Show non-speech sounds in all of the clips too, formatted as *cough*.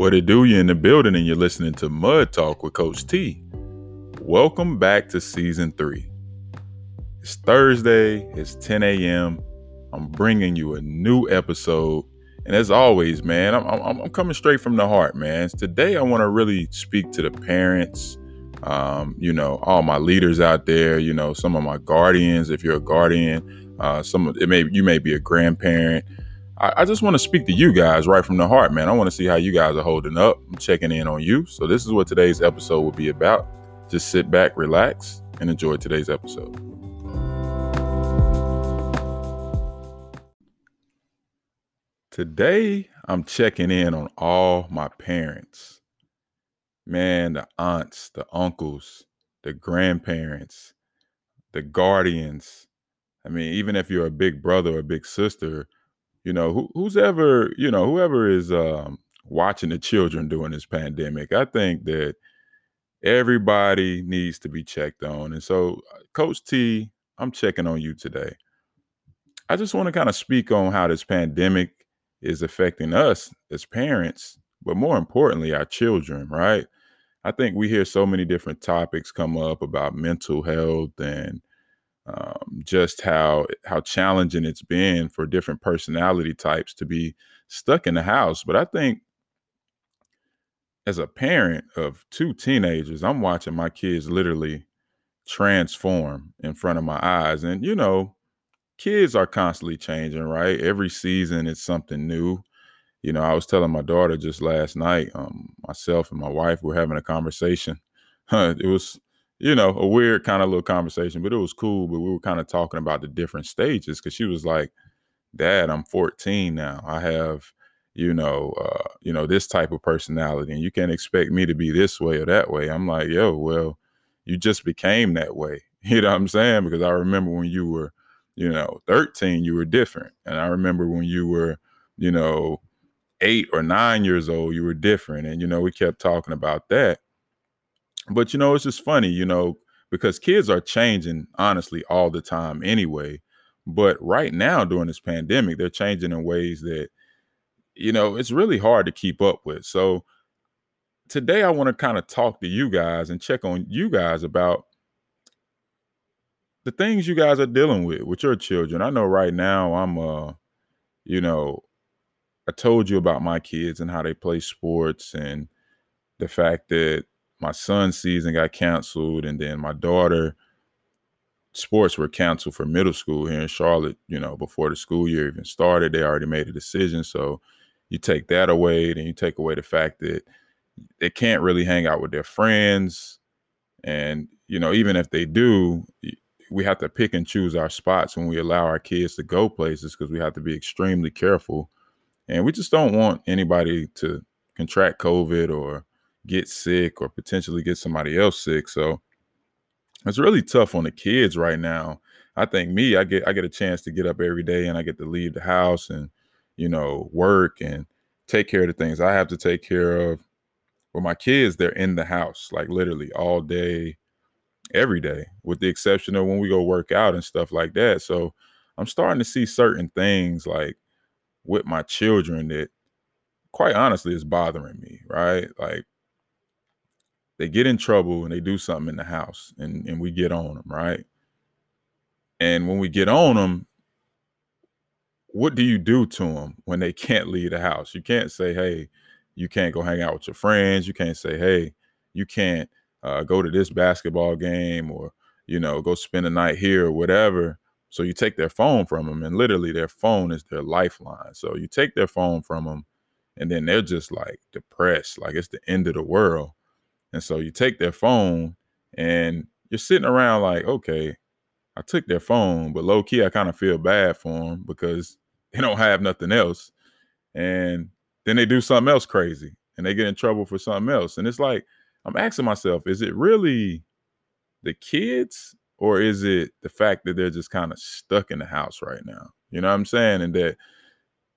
What it do? You in the building and you're listening to Mud Talk with Coach T. Welcome back to season three. It's Thursday, it's 10 a.m. I'm bringing you a new episode. And as always, man, I'm, I'm, I'm coming straight from the heart, man. Today, I want to really speak to the parents, um, you know, all my leaders out there, you know, some of my guardians, if you're a guardian, uh, some of it may you may be a grandparent, I, I just want to speak to you guys right from the heart, man. I want to see how you guys are holding up. I'm checking in on you. So this is what today's episode will be about. Just sit back, relax, and enjoy today's episode. Today, I'm checking in on all my parents. Man, the aunts, the uncles, the grandparents, the guardians. I mean, even if you're a big brother or a big sister, you know, who, who's ever, you know, whoever is um, watching the children during this pandemic, I think that everybody needs to be checked on. And so, uh, Coach T, I'm checking on you today. I just want to kind of speak on how this pandemic is affecting us as parents, but more importantly, our children, right? I think we hear so many different topics come up about mental health and um, just how how challenging it's been for different personality types to be stuck in the house. But I think as a parent of two teenagers, I'm watching my kids literally transform in front of my eyes. And you know, kids are constantly changing, right? Every season it's something new. You know, I was telling my daughter just last night, um, myself and my wife were having a conversation. *laughs* it was you know, a weird kind of little conversation, but it was cool. But we were kind of talking about the different stages because she was like, "Dad, I'm 14 now. I have, you know, uh, you know, this type of personality, and you can't expect me to be this way or that way." I'm like, "Yo, well, you just became that way." *laughs* You know what I'm saying? Because I remember when you were, you know, 13, you were different, and I remember when you were, you know, eight or nine years old, you were different, and you know, we kept talking about that but you know, it's just funny, you know, because kids are changing honestly all the time anyway. But right now during this pandemic, they're changing in ways that, you know, it's really hard to keep up with. So today I want to kind of talk to you guys and check on you guys about the things you guys are dealing with with your children. I know right now I'm uh, you know, I told you about my kids and how they play sports and the fact that my son's season got canceled, and then my daughter sports were canceled for middle school here in Charlotte. You know, before the school year even started, they already made a decision. So you take that away, then you take away the fact that they can't really hang out with their friends, and you know, even if they do, we have to pick and choose our spots when we allow our kids to go places because we have to be extremely careful. And we just don't want anybody to contract COVID or get sick or potentially get somebody else sick. So it's really tough on the kids right now. I think me, I get I get a chance to get up every day and I get to leave the house and you know work and take care of the things I have to take care of. But my kids, they're in the house like literally all day, every day, with the exception of when we go work out and stuff like that. So I'm starting to see certain things like with my children that quite honestly is bothering me, right? Like they get in trouble and they do something in the house and, and we get on them, right? And when we get on them, what do you do to them when they can't leave the house? You can't say, hey, you can't go hang out with your friends. You can't say, hey, you can't uh, go to this basketball game or, you know, go spend a night here or whatever. So you take their phone from them, and literally their phone is their lifeline. So you take their phone from them, and then they're just like depressed, like it's the end of the world. And so you take their phone and you're sitting around like, okay, I took their phone, but low key, I kind of feel bad for them because *laughs* they don't have nothing else. And then they do something else crazy and they get in trouble for something else. And it's like, I'm asking myself, is it really the kids or is it the fact that they're just kind of stuck in the house right now? You know what I'm saying? And that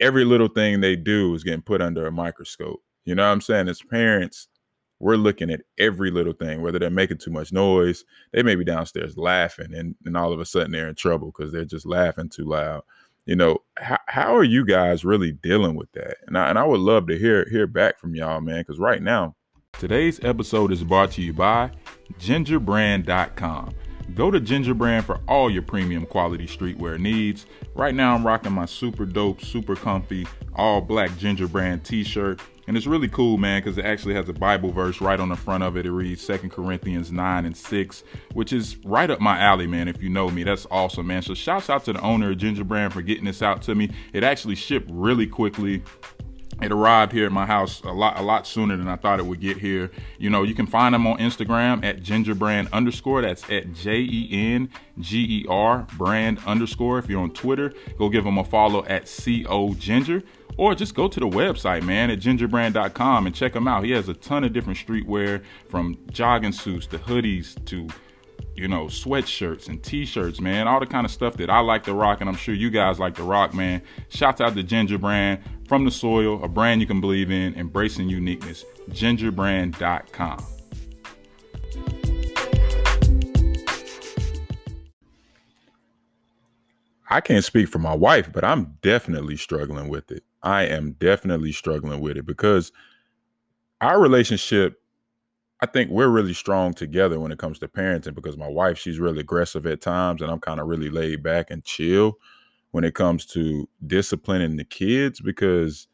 every little thing they do is getting put under a microscope. You know what I'm saying? As parents, we're looking at every little thing, whether they're making too much noise, they may be downstairs laughing, and, and all of a sudden they're in trouble because they're just laughing too loud. you know, how, how are you guys really dealing with that? And I, and I would love to hear hear back from y'all, man, because right now, today's episode is brought to you by jengerbrand.com. Go to Jenger Brand for all your premium quality streetwear needs. Right now, I'm rocking my super dope, super comfy, all black Jenger Brand t shirt. And it's really cool, man, because it actually has a Bible verse right on the front of it. It reads 2 Corinthians 9 and 6, which is right up my alley, man, if you know me. That's awesome, man. So shouts out to the owner of Jenger Brand for getting this out to me. It actually shipped really quickly it arrived here at my house a lot a lot sooner than I thought it would get here. You know, you can find them on Instagram at jengerbrand underscore. That's at J E N G E R brand underscore. If you're on Twitter, go give them a follow at C O Jenger. Or just go to the website, man, at jengerbrand.com and check him out. He has a ton of different streetwear from jogging suits to hoodies to you know, sweatshirts and t-shirts, man, all the kind of stuff that I like to rock, and I'm sure you guys like to rock, man. Shouts out to Jenger Brand from the soil, a brand you can believe in, embracing uniqueness. Jengerbrand.com. I can't speak for my wife, but I'm definitely struggling with it. I am definitely struggling with it because our relationship I think we're really strong together when it comes to parenting because my wife, she's really aggressive at times, and I'm kind of really laid back and chill when it comes to disciplining the kids. Because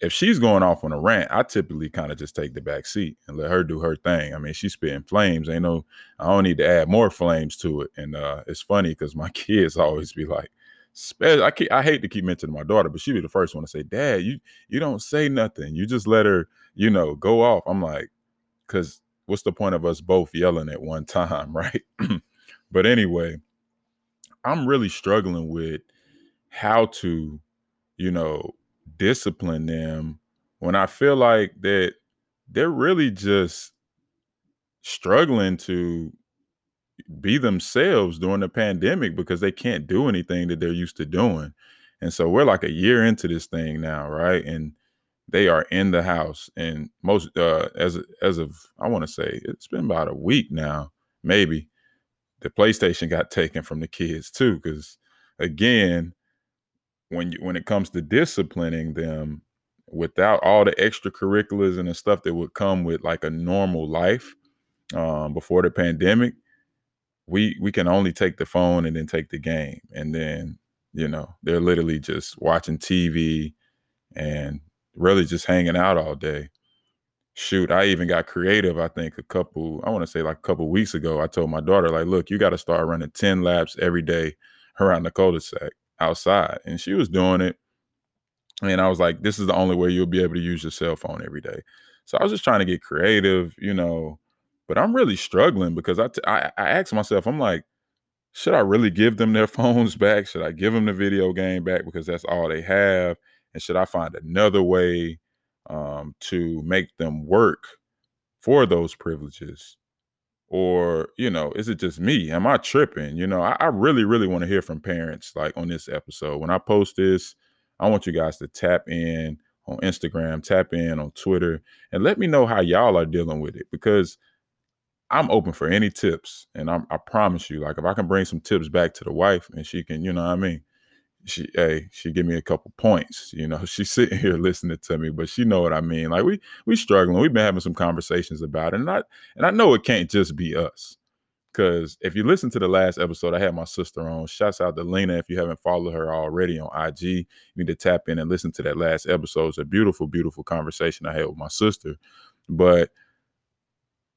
if she's going off on a rant, I typically kind of just take the back seat and let her do her thing. I mean, she's spitting flames. Ain't no, I don't need to add more flames to it. And uh, it's funny because my *laughs* kids always be like, I, I hate to keep mentioning my daughter, but she be the first one to say, "Dad, you you don't say nothing. You just let her, you know, go off." I'm like, because what's the point of us both yelling at one *laughs* time, right? *clears throat* but anyway, I'm really struggling with how to, you know, discipline them when I feel like that they're really just struggling to be themselves during the pandemic because they can't do anything that they're used to doing. And so we're like a year into this thing now, right? And they are in the house and most uh as as of i want to say it's been about a week now maybe the playstation got taken from the kids too because again when you when it comes to disciplining them without all the extracurriculars and the stuff that would come with like a normal life um, before the pandemic we we can only take the phone and then take the game and then you know they're literally just watching tv and really just hanging out all day. Shoot, I even got creative. I think a couple, I want to say like a couple weeks ago, I told my daughter, like, look, you got to start running 10 laps every day around the cul-de-sac outside. And she was doing it. And I was like, this is the only way you'll be able to use your cell phone every day. So I was just trying to get creative, you know, but I'm really struggling because I, t- I, I asked myself, I'm like, should I really give them their *laughs* phones back? Should I give them the video game back because that's all they have? And should I find another way um, to make them work for those privileges? Or, you know, is it just me? Am I tripping? You know, I, I really, really want to hear from parents like on this episode. When I post this, I want you guys to tap in on Instagram, tap in on Twitter, and let me know how y'all are dealing with it because I'm open for any tips. And I'm, I promise you, like, if I can bring some tips back to the wife and she can, you know what I mean? She hey she give me a couple points you know *laughs* she's sitting here listening to me but she know what i mean like we we struggling we've been having some conversations about it and i and i know it can't just be us because if you listen to the last episode i had my sister on shouts out to lena if you haven't followed her already on ig you need to tap in and listen to that last episode it's a beautiful beautiful conversation i had with my sister but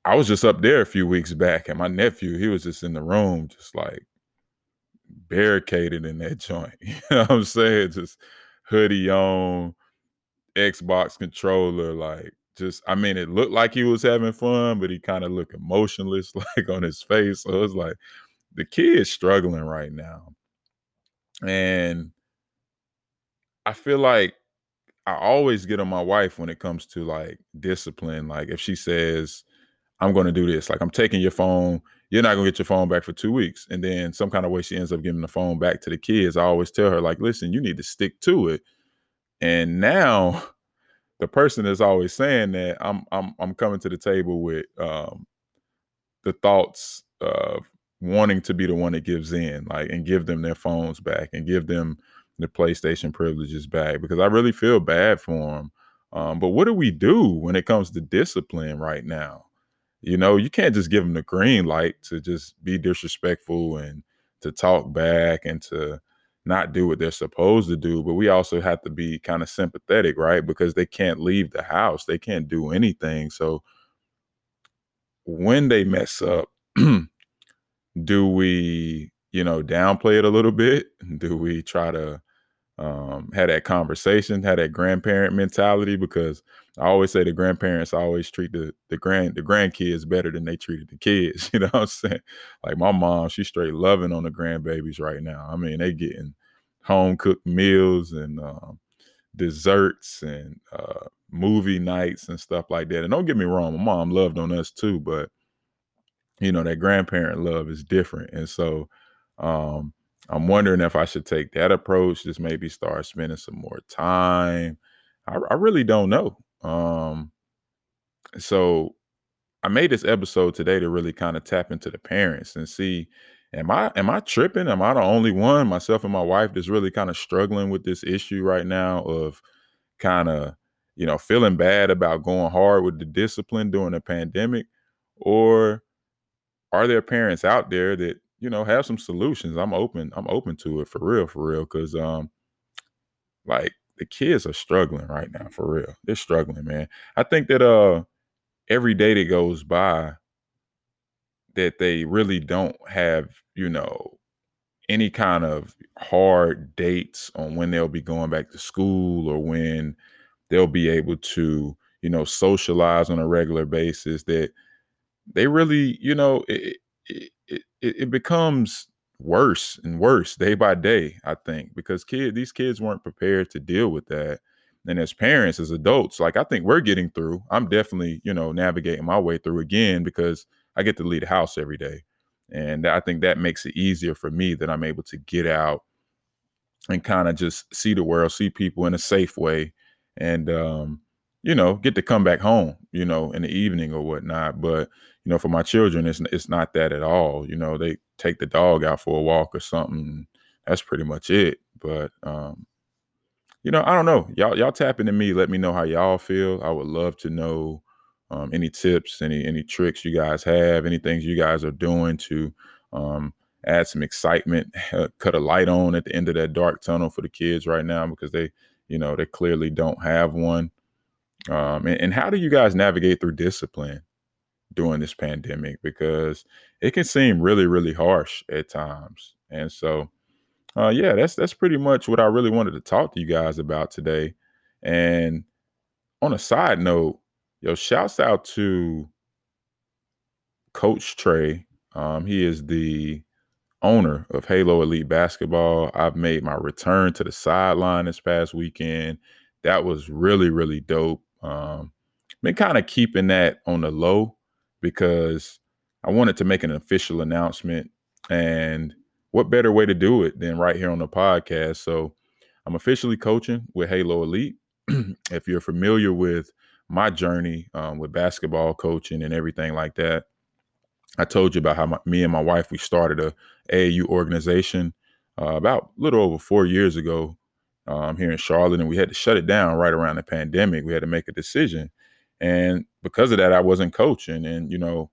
i was just up there a few weeks back and my nephew he was just in the room just like barricaded in that *laughs* joint. You know what I'm saying? Just hoodie on, Xbox controller, like just I mean, it looked like he was having fun, but he kind of looked emotionless, *laughs* like on his face. So it's like the kid's struggling right now. And I feel like I always get on my wife when it comes to like discipline. Like if she says, I'm going to do this, like I'm taking your phone, you're not gonna get your phone back for two weeks. And then some kind of way she ends up giving the phone back to the kids. I always tell her, like, listen, you need to stick to it. And now *laughs* the person is always saying that I'm I'm I'm coming to the table with um the thoughts of wanting to be the one that gives in, like and give them their phones back and give them the PlayStation privileges back because I really feel bad for them. Um, but what do we do when it comes to discipline right now? You know, you can't just give them the green light to just be disrespectful and to talk back and to not do what they're supposed to do. But we also have to be kind of sympathetic, right? Because they can't leave the house, they can't do anything. So when they mess up, *clears throat* do we, you know, downplay it a little bit? Do we try to um, had that conversation, had that grandparent mentality because I always say the grandparents always treat the the grand the grandkids better than they treated the kids. *laughs* You know what I'm saying? Like my mom, she's straight loving on the grandbabies right now. I mean, they getting home cooked meals and um, desserts and uh, movie nights and stuff like that. And don't get me wrong, my mom loved on us too, but you know that grandparent love is different, and so um, I'm wondering if I should take that approach, just maybe start spending some more time. I, I really don't know. Um, so I made this episode today to really kind of tap into the parents and see am I am I tripping? Am I the only one, myself and my wife, that's really kind of struggling with this issue right now of kind of, you know, feeling bad about going hard with the discipline during the pandemic? Or are there parents out there that you know, have some solutions. I'm open. I'm open to it for real, for real. Cause um, like the kids are struggling right now, for real. They're struggling, man. I think that uh every day that goes by that they really don't have, you know, any kind of hard dates on when they'll be going back to school or when they'll be able to, you know, socialize on a regular basis that they really, you know, it, it, it, it becomes worse and worse day by day i think because kid these kids weren't prepared to deal with that. And as parents as adults like i think we're getting through. I'm definitely you know navigating my way through again because i get to leave the house every day. And i think that makes it easier for me that i'm able to get out and kind of just see the world see people in a safe way and um you know, get to come back home, you know, in the evening or whatnot. But you know, for my children, it's it's not that at all. You know, they take the dog out for a walk or something. That's pretty much it. But um, you know, I don't know. Y'all y'all tap into me. Let me know how y'all feel. I would love to know um, any tips, any any tricks you guys have, any things you guys are doing to um, add some excitement, *laughs* cut a light on at the end of that dark tunnel for the kids right now because they, you know, they clearly don't have one. Um, and, and how do you guys navigate through discipline during this pandemic? Because it can seem really, really harsh at times. And so, uh, yeah, that's that's pretty much what I really wanted to talk to you guys about today. And on a side note, yo, shouts out to Coach Trey. Um, he is the owner of Halo Elite Basketball. I've made my return to the sideline this past weekend. That was really, really dope. Um, been kind of keeping that on the low because I wanted to make an official announcement. And what better way to do it than right here on the podcast? So I'm officially coaching with Halo Elite. *clears throat* if you're familiar with my journey um, with basketball coaching and everything like that, I told you about how my, me and my wife we started a AAU organization uh, about a little over four years ago um, here in Charlotte, and we had to shut it down right around the pandemic. We had to make a decision, and because of that, I wasn't coaching. And you know,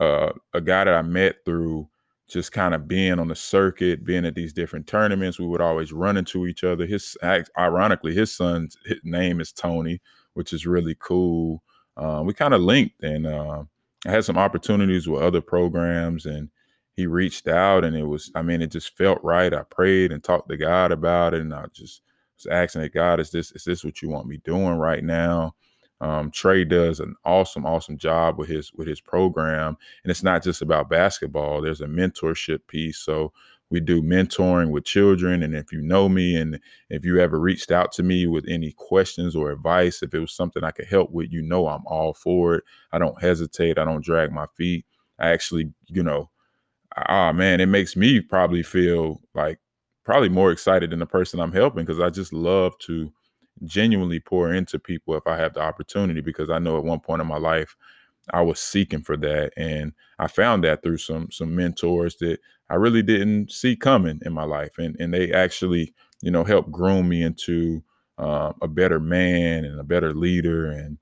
uh, a guy that I met through just kind of being on the circuit, being at these different tournaments, we would always run into each other. His, ironically, his son's his name is Tony, which is really cool. Uh, we kind of linked, and uh, I had some opportunities with other programs, and he reached out and it was, I mean, it just felt right. I prayed and talked to God about it. And I just was asking that God, is this, is this what you want me doing right now? Um, Trey does an awesome, awesome job with his with his program, and it's not just about basketball. There's a mentorship piece. So we do mentoring with children, and if you know me, and if you ever reached out to me with any questions or advice, if it was something I could help with, you know I'm all for it. I don't hesitate. I don't drag my feet. I actually, you know, ah man, it makes me probably feel like probably more excited than the person I'm helping because I just love to genuinely pour into people if I have the opportunity because I know at one point in my life I was seeking for that and I found that through some some mentors that I really didn't see coming in my life and and they actually you know, helped groom me into uh, a better man and a better leader and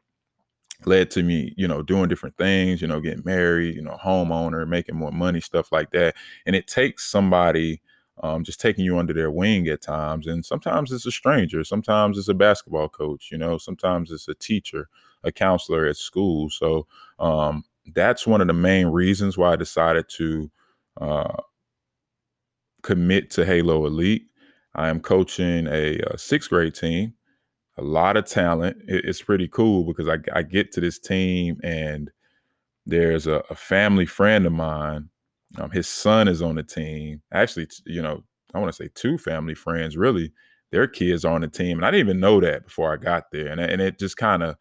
led to me, you know, doing different things, you know, getting married, you know, homeowner, making more money, stuff like that. And it takes somebody um, just taking you under their wing at times. And sometimes it's a stranger, sometimes it's a basketball coach, you know, sometimes it's a teacher, a counselor at school. So um, that's one of the main reasons why I decided to uh, commit to Halo Elite. I am coaching a, a sixth grade team a lot of talent. It, it's pretty cool because I, I get to this team and there's a, a family friend of mine. Um, his son is on the team. Actually, you know, I want to say two family friends. Really, their kids are on the team, and I didn't even know that before I got there. And and it just kind of,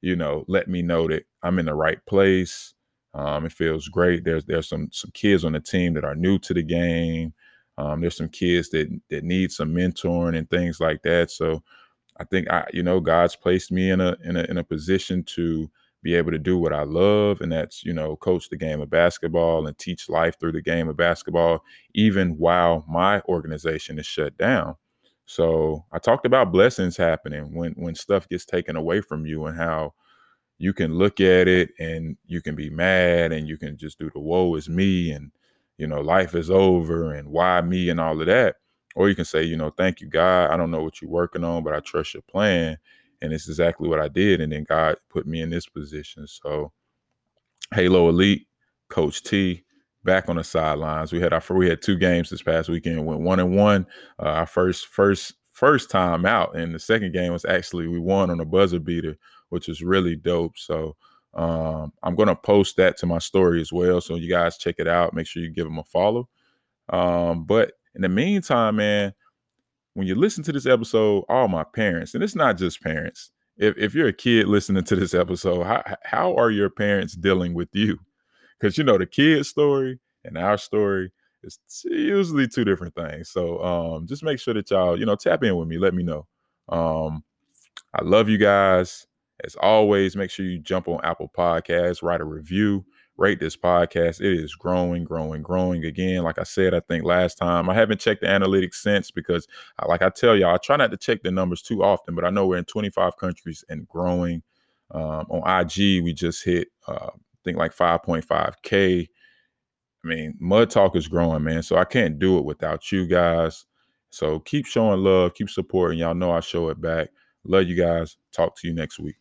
you know, let me know that I'm in the right place. Um, it feels great. There's there's some some kids on the team that are new to the game. Um, there's some kids that that need some mentoring and things like that. So I think I, you know, God's placed me in a in a in a position to be able to do what I love, and that's you know, coach the game of basketball and teach life through the game of basketball, even while my organization is shut down. So I talked about blessings happening when when stuff gets taken away from you, and how you can look at it and you can be mad and you can just do the woe is me and you know life is over and why me and all of that or you can say, you know, thank you, God. I don't know what you're working on, but I trust your plan. And it's exactly what I did. And then God put me in this position. So Halo Elite, Coach T, back on the sidelines. We had our we had two games this past weekend. Went one and one. Uh, our first first first time out, and the second game was actually we won on a buzzer beater, which was really dope. So um, I'm gonna post that to my story as well, so you guys check it out. Make sure you give them a follow. Um, but in the meantime, man, when you listen to this episode, all my parents, and it's not just parents. If if you're a kid listening to this episode, how how are your parents dealing with you? Because you know the kid story and our story is usually two different things. So um, just make sure that y'all, you know, tap in with me. Let me know. Um, I love you guys. As always, make sure you jump on Apple Podcasts, write a review rate this podcast. It is growing, growing, growing again. Like I said, I think last time I haven't checked the analytics since because, like I tell y'all, I try not to check the numbers too often, but I know we're in 25 countries and growing. Um, on IG, we just hit, uh, I think like 5.5K. I mean, Mud Talk is growing, man. So I can't do it without you guys. So keep showing love, keep supporting. Y'all know I show it back. Love you guys. Talk to you next week.